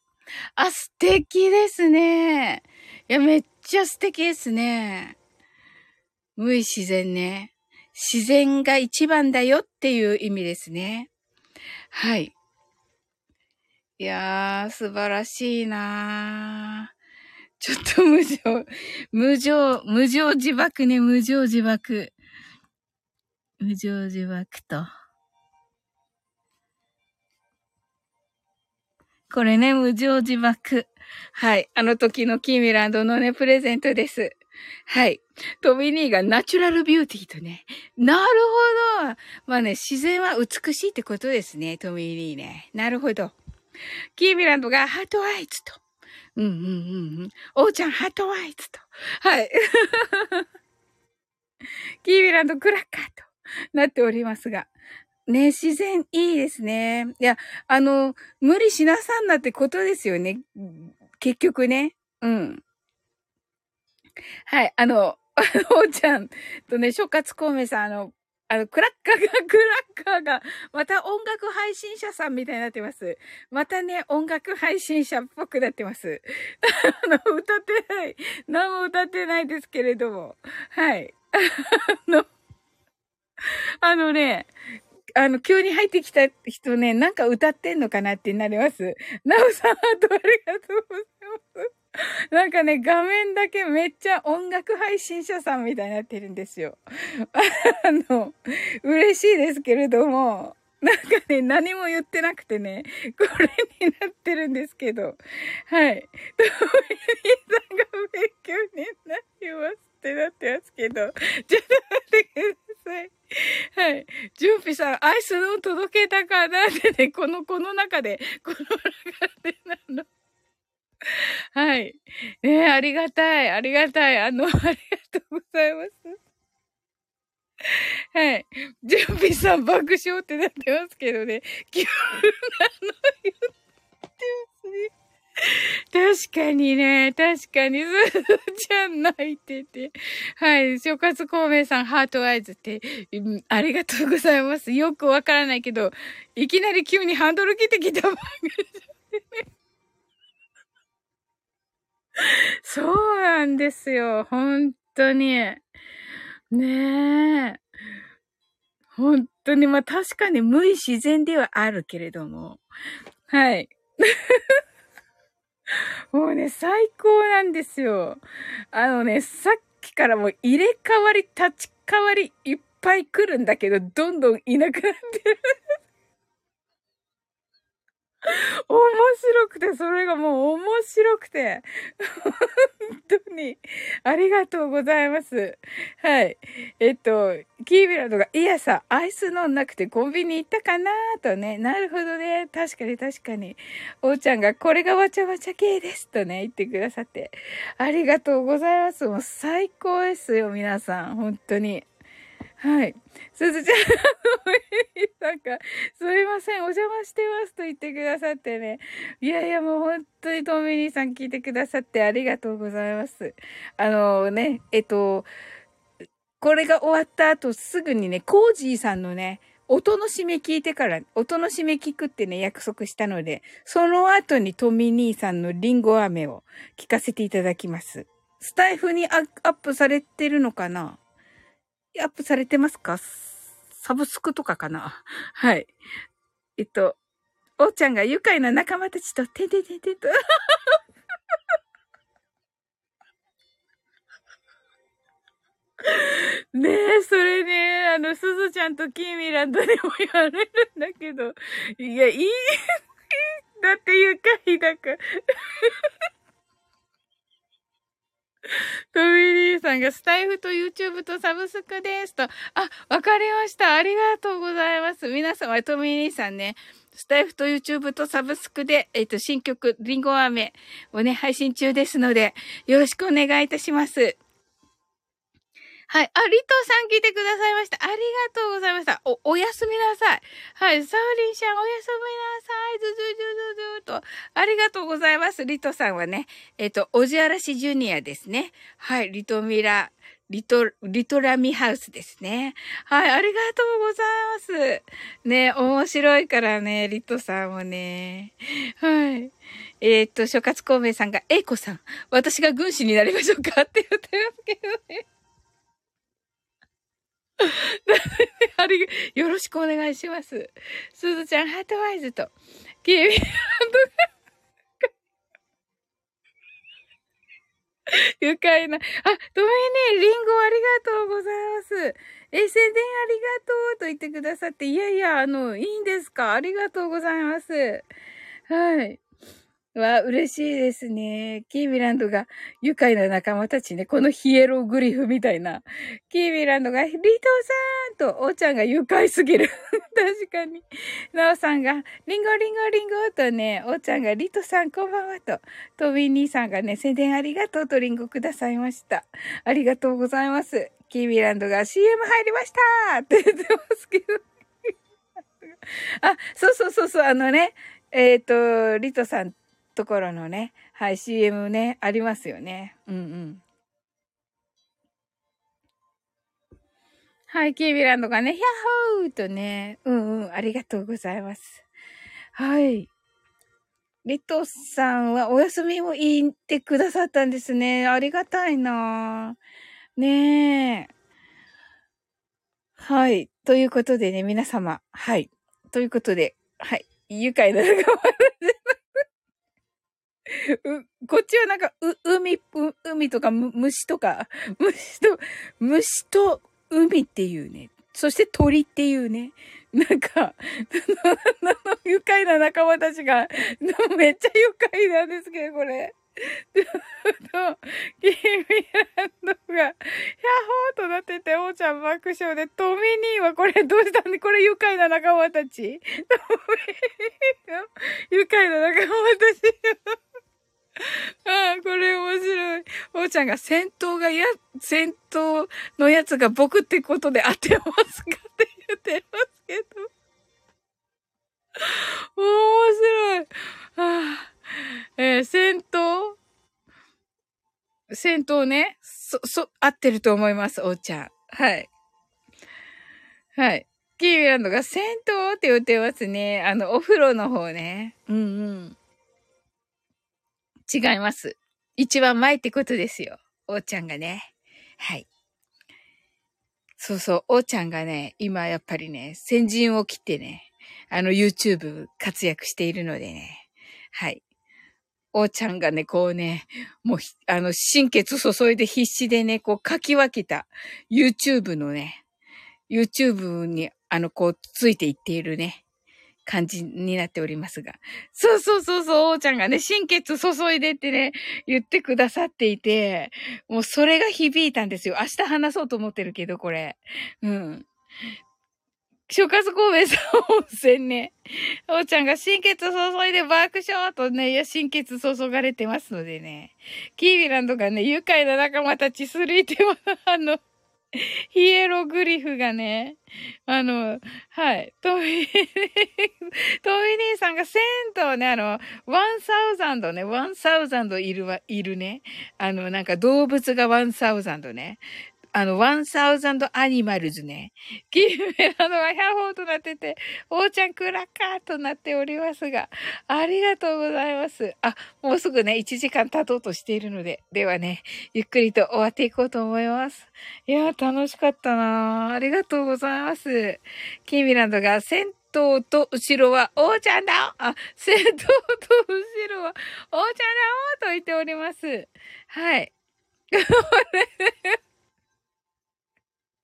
あ、素敵ですね。いや、めっちゃ素敵ですね。無意自然ね。自然が一番だよっていう意味ですね。はい。いやー、素晴らしいなー。ちょっと無情、無情、無情自爆ね、無情自爆。無情自爆と。これね、無常自爆。はい。あの時のキーミランドのね、プレゼントです。はい。トミニーが natural beauty とね。なるほど。まあね、自然は美しいってことですね、トミニーね。なるほど。キーミランドが heart eyes と。うんうんうんうん。おうちゃん heart eyes と。はい。(laughs) キーミランドクラッカーと (laughs) なっておりますが。ね、自然いいですね。いや、あの、無理しなさんなってことですよね。結局ね。うん。はい、あの、(laughs) おーちゃんとね、諸葛孔明さん、あの、あの、クラッカーが、クラッカーが、また音楽配信者さんみたいになってます。またね、音楽配信者っぽくなってます。(laughs) あの、歌ってない。何も歌ってないですけれども。はい。あの、(laughs) あのね、あの、急に入ってきた人ね、なんか歌ってんのかなってなります。なおさん、あとありがとうございます？なんかね、画面だけめっちゃ音楽配信者さんみたいになってるんですよ。あの、嬉しいですけれども、なんかね、何も言ってなくてね、これになってるんですけど、はい。トミーさんが勉強になりますってなってますけど、ちょっと待ってください。はい。準備さん、アイスの届けたかな？(laughs) ってね、この、この中で、この中でなの。はい。ねありがたい。ありがたい。あの、(laughs) ありがとうございます。はい。準備さん爆笑ってなってますけどね。(laughs) 急なの言ってますね。(laughs) 確かにね、確かに、すずちゃん泣いてて。はい、諸葛孔明さん、ハートアイズって、ありがとうございます。よくわからないけど、いきなり急にハンドル切ってきた番組ね。(laughs) そうなんですよ。本当に。ねえ。本当に、まあ確かに無意自然ではあるけれども。はい。(laughs) もうね、最高なんですよ。あのね、さっきからもう入れ替わり、立ち替わりいっぱい来るんだけど、どんどんいなくなってる。(laughs) 面白くて、それがもう面白くて。本当に。ありがとうございます。はい。えっと、キービランドが、いやさ、アイス飲んなくてコンビニ行ったかなとね。なるほどね。確かに確かに。おーちゃんが、これがわちゃわちゃ系ですとね、言ってくださって。ありがとうございます。もう最高ですよ、皆さん。本当に。はい。すずちゃん、なんか、すいません、お邪魔してますと言ってくださってね。いやいや、もう本当にトミニーさん聞いてくださってありがとうございます。あのね、えっと、これが終わった後すぐにね、コージーさんのね、音の締め聞いてから、音の締め聞くってね、約束したので、その後にトミニーさんのリンゴ飴を聞かせていただきます。スタイフにアップされてるのかな？アップされてますか？サブスクとかかな？はい。えっと、おーちゃんが愉快な仲間たちと、ててててと。(laughs) ねえ、それね、あの、すずちゃんとキーミランドでも言われるんだけど、いや、いい、だって愉快だから。(laughs) トミーさんがスタイフと YouTube とサブスクですと。あ、わかりました。ありがとうございます。皆様、トミーさんね、スタイフと YouTube とサブスクで、えっ、と、新曲、リンゴ飴をね、配信中ですので、よろしくお願いいたします。はい。あ、リトさん来てくださいました。ありがとうございました。お、おやすみなさい。はい。サウリンちゃん、おやすみなさい。ずずずずずと。ありがとうございます。リトさんはね、えっ、ー、と、おじあらしジュニアですね。はい。リトミラ、リト、リトラミハウスですね。はい。ありがとうございます。ね、面白いからね、リトさんもね。はい。えっ、と、諸葛孔明さんが、エイコさん、私が軍師になりましょうか？って言ってますけどね。(laughs) あり、よろしくお願いします。すずちゃん、ハートワイズと、キーミンド愉快な。あ、ごめんね。リンゴありがとうございます。え、宣伝ありがとうと言ってくださって、いやいや、あの、いいんですか？ありがとうございます。はい。わ、嬉しいですね。キーミランドが愉快な仲間たちね。このヒエログリフみたいな。キーミランドがリトさんと、おーちゃんが愉快すぎる。(laughs) 確かに。ナオさんが、リンゴリンゴリンゴとね、おーちゃんがリトさんこんばんはと、トビー兄さんがね、宣伝ありがとうとリンゴくださいました。ありがとうございます。キーミランドが CM 入りましたって言ってますけど。(laughs) あ、そうそうそうそう、あのね、えっ、ー、と、リトさんところのね、はい、CM ね、ありますよね。うんうん。はい、キービランドがね、ヒャッホーとね、うんうん、ありがとうございます。はい。リトさんはお休みを言ってくださったんですね。ありがたいなねえ。はい。ということでね、皆様。はい。ということで、はい。愉快な仲間、こっちはなんか、う、海、う、海とか、虫とか、(laughs) 虫と、虫と海っていうね。そして鳥っていうね。なんか、(laughs) 愉快な仲間たちが、(laughs) めっちゃ愉快なんですけど、これ。キーミランドが、ヒャッホーとなってて、おーちゃん爆笑で、トミニーはこれどうしたんで、これ愉快な仲間たち。トミニーの愉快な仲間たち。(laughs) ああ、これ面白い。おーちゃんが戦闘がや、戦闘のやつが僕ってことで当てますかって言ってますけど。(laughs) 面白い。はあ、えー、戦闘？戦闘ね。そ、そ、合ってると思います、おーちゃん。はい。はい。キーミランドが戦闘って言ってますね。あの、お風呂の方ね。うんうん。違います。一番前ってことですよ。おーちゃんがね。はい。そうそう、おーちゃんがね、今やっぱりね、先陣を切ってね、あの YouTube 活躍しているのでね。はい。おーちゃんがね、こうね、もう、あの、心血注いで必死でね、こう書き分けた YouTube のね、YouTube に、あの、こう、ついていっているね、感じになっておりますが。そうそうそうそう、おーちゃんがね、心血注いでってね、言ってくださっていて、もうそれが響いたんですよ。明日話そうと思ってるけど、これ。うん。諸葛神戸さん温泉ね。おーちゃんが心血注いで爆笑とね、いや、心血注がれてますのでね。キービランドがね、愉快な仲間たちするいては、あの、(laughs) ヒエログリフがね、あの、はい、トミー、トミ兄さんが1000とね、あの、1000ね、1000いるわ、いるね。あの、なんか動物が1000ね。あの、ワンサウザンドアニマルズね。キーメラのはヒャホーとなってて、おーちゃんクラッカーとなっておりますが、ありがとうございます。あ、もうすぐね、1時間経とうとしているので、ではね、ゆっくりと終わっていこうと思います。いや楽しかったなありがとうございます。キーミランドが銭湯と後ろは、おーちゃんだあ、銭湯と後ろは、おーちゃんだおと言っております。はい。サンド、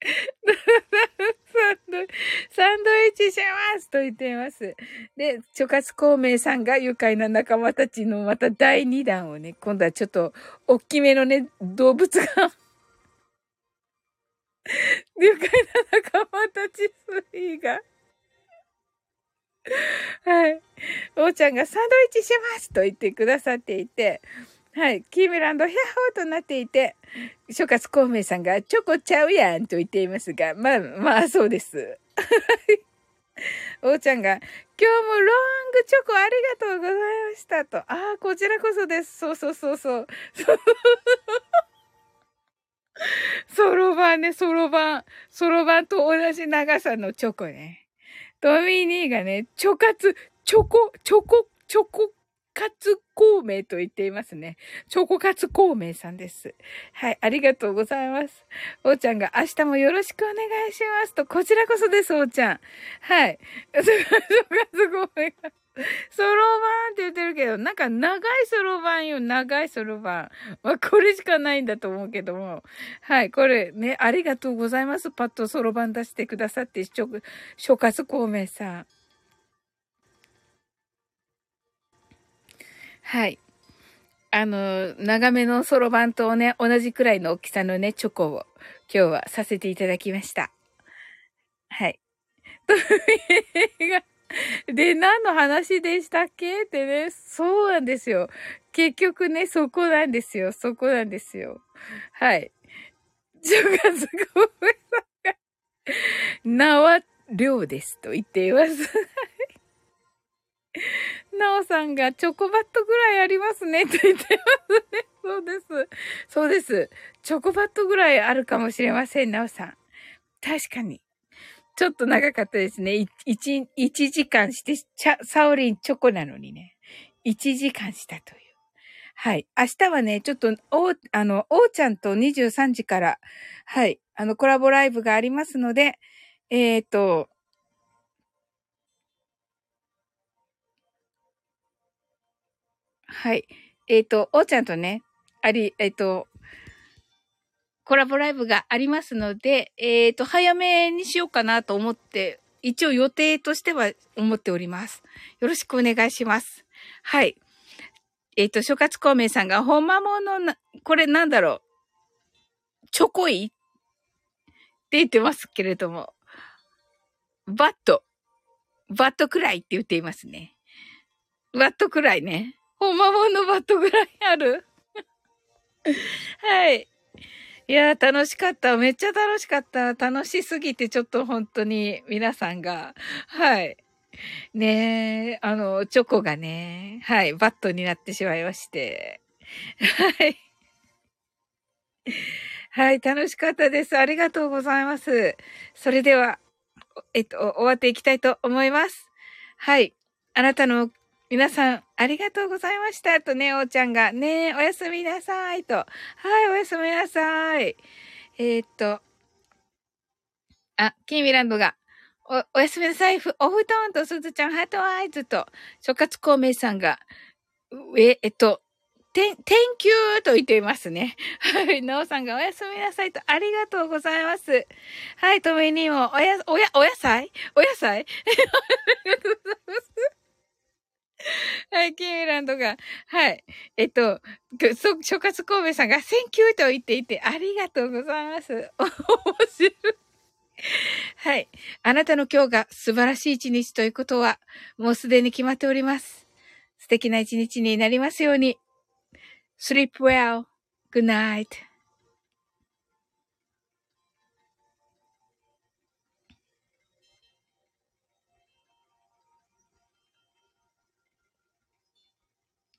(laughs) サンドイッチしますと言っています。で、諸葛孔明さんが愉快な仲間たちのまた第2弾をね、今度はちょっと大きめのね、動物が (laughs) 愉快な仲間たち3が。はい。おーちゃんがサンドイッチしますと言ってくださっていて、はい。キーメランド、ヒャッホーとなっていて、諸葛孔明さんがチョコちゃうやんと言っていますが、まあ、まあ、そうです。(laughs) おーちゃんが、今日もロングチョコありがとうございましたと。ああ、こちらこそです。そうそうそうそう。(laughs) そろばんね、そろばん。そろばんと同じ長さのチョコね。トミニーがね、チョカツ、チョコ、チョコ、チョコカツ孔明と言っていますね。チョコカツ孔明さんです。はい、ありがとうございます。おーちゃんが明日もよろしくお願いしますと、こちらこそです、おーちゃん。はい。チョコカツ孔明が。そろばんって言ってるけど、なんか長いそろばんよ、長いそろばん。まあ、これしかないんだと思うけども。はい、これね、ありがとうございます。パッとそろばん出してくださって、諸葛孔明さん。はい。あの、長めのそろばんとね、同じくらいの大きさのね、チョコを今日はさせていただきました。はい。(laughs) で、何の話でしたっけ？ってね、そうなんですよ。結局ね、そこなんですよ。そこなんですよ。はい。正月ごめんなさい。名は量ですと言っています。(laughs) なおさんがチョコバットぐらいありますねって言ってますね。そうです。そうです。チョコバットぐらいあるかもしれません、なおさん。確かに。ちょっと長かったですね。一、一時間して、サオリンチョコなのにね。一時間したという。はい。明日はね、ちょっと、お、あの、おーちゃんと23時から、はい、あの、コラボライブがありますので、えっ、ー、と、はい。えっ、ー、と、おーちゃんとね、あり、えっ、ー、と、コラボライブがありますので、えっ、ー、と、早めにしようかなと思って、一応予定としては思っております。よろしくお願いします。はい。えっ、と、諸葛孔明さんが、ほんまものな、これなんだろう。チョコイって言ってますけれども、バット。バットくらいって言っていますね。バットくらいね。ほんまもんのバットぐらいある？はい。いやー、楽しかった。めっちゃ楽しかった。楽しすぎて、ちょっと本当に皆さんが、はい。ねえ、あの、チョコがね、はい、バットになってしまいまして。はい。はい、楽しかったです。ありがとうございます。それでは、えっと、終わっていきたいと思います。はい。あなたの皆さん、ありがとうございました。とね、おーちゃんが、ねおやすみなさい。と。はい、おやすみなさい。えー、っと、あ、キーミランドが、お、おやすみなさい。お布団とすずちゃん、ハートアイズと、諸葛孔明さんが、え、えっと、てん、天球と言っていますね。はい。なおさんがおやすみなさいと、ありがとうございます。はい。とめにも、おや、おや、お野菜？(laughs) お野菜？ありがとうございます。はい、キーミランドが、はい。えっと、諸葛孔明さんが、 thank you と言っていて、ありがとうございます。(laughs) 面白い。はい。あなたの今日が素晴らしい一日ということは、もうすでに決まっております。素敵な一日になりますように。sleep well. good night.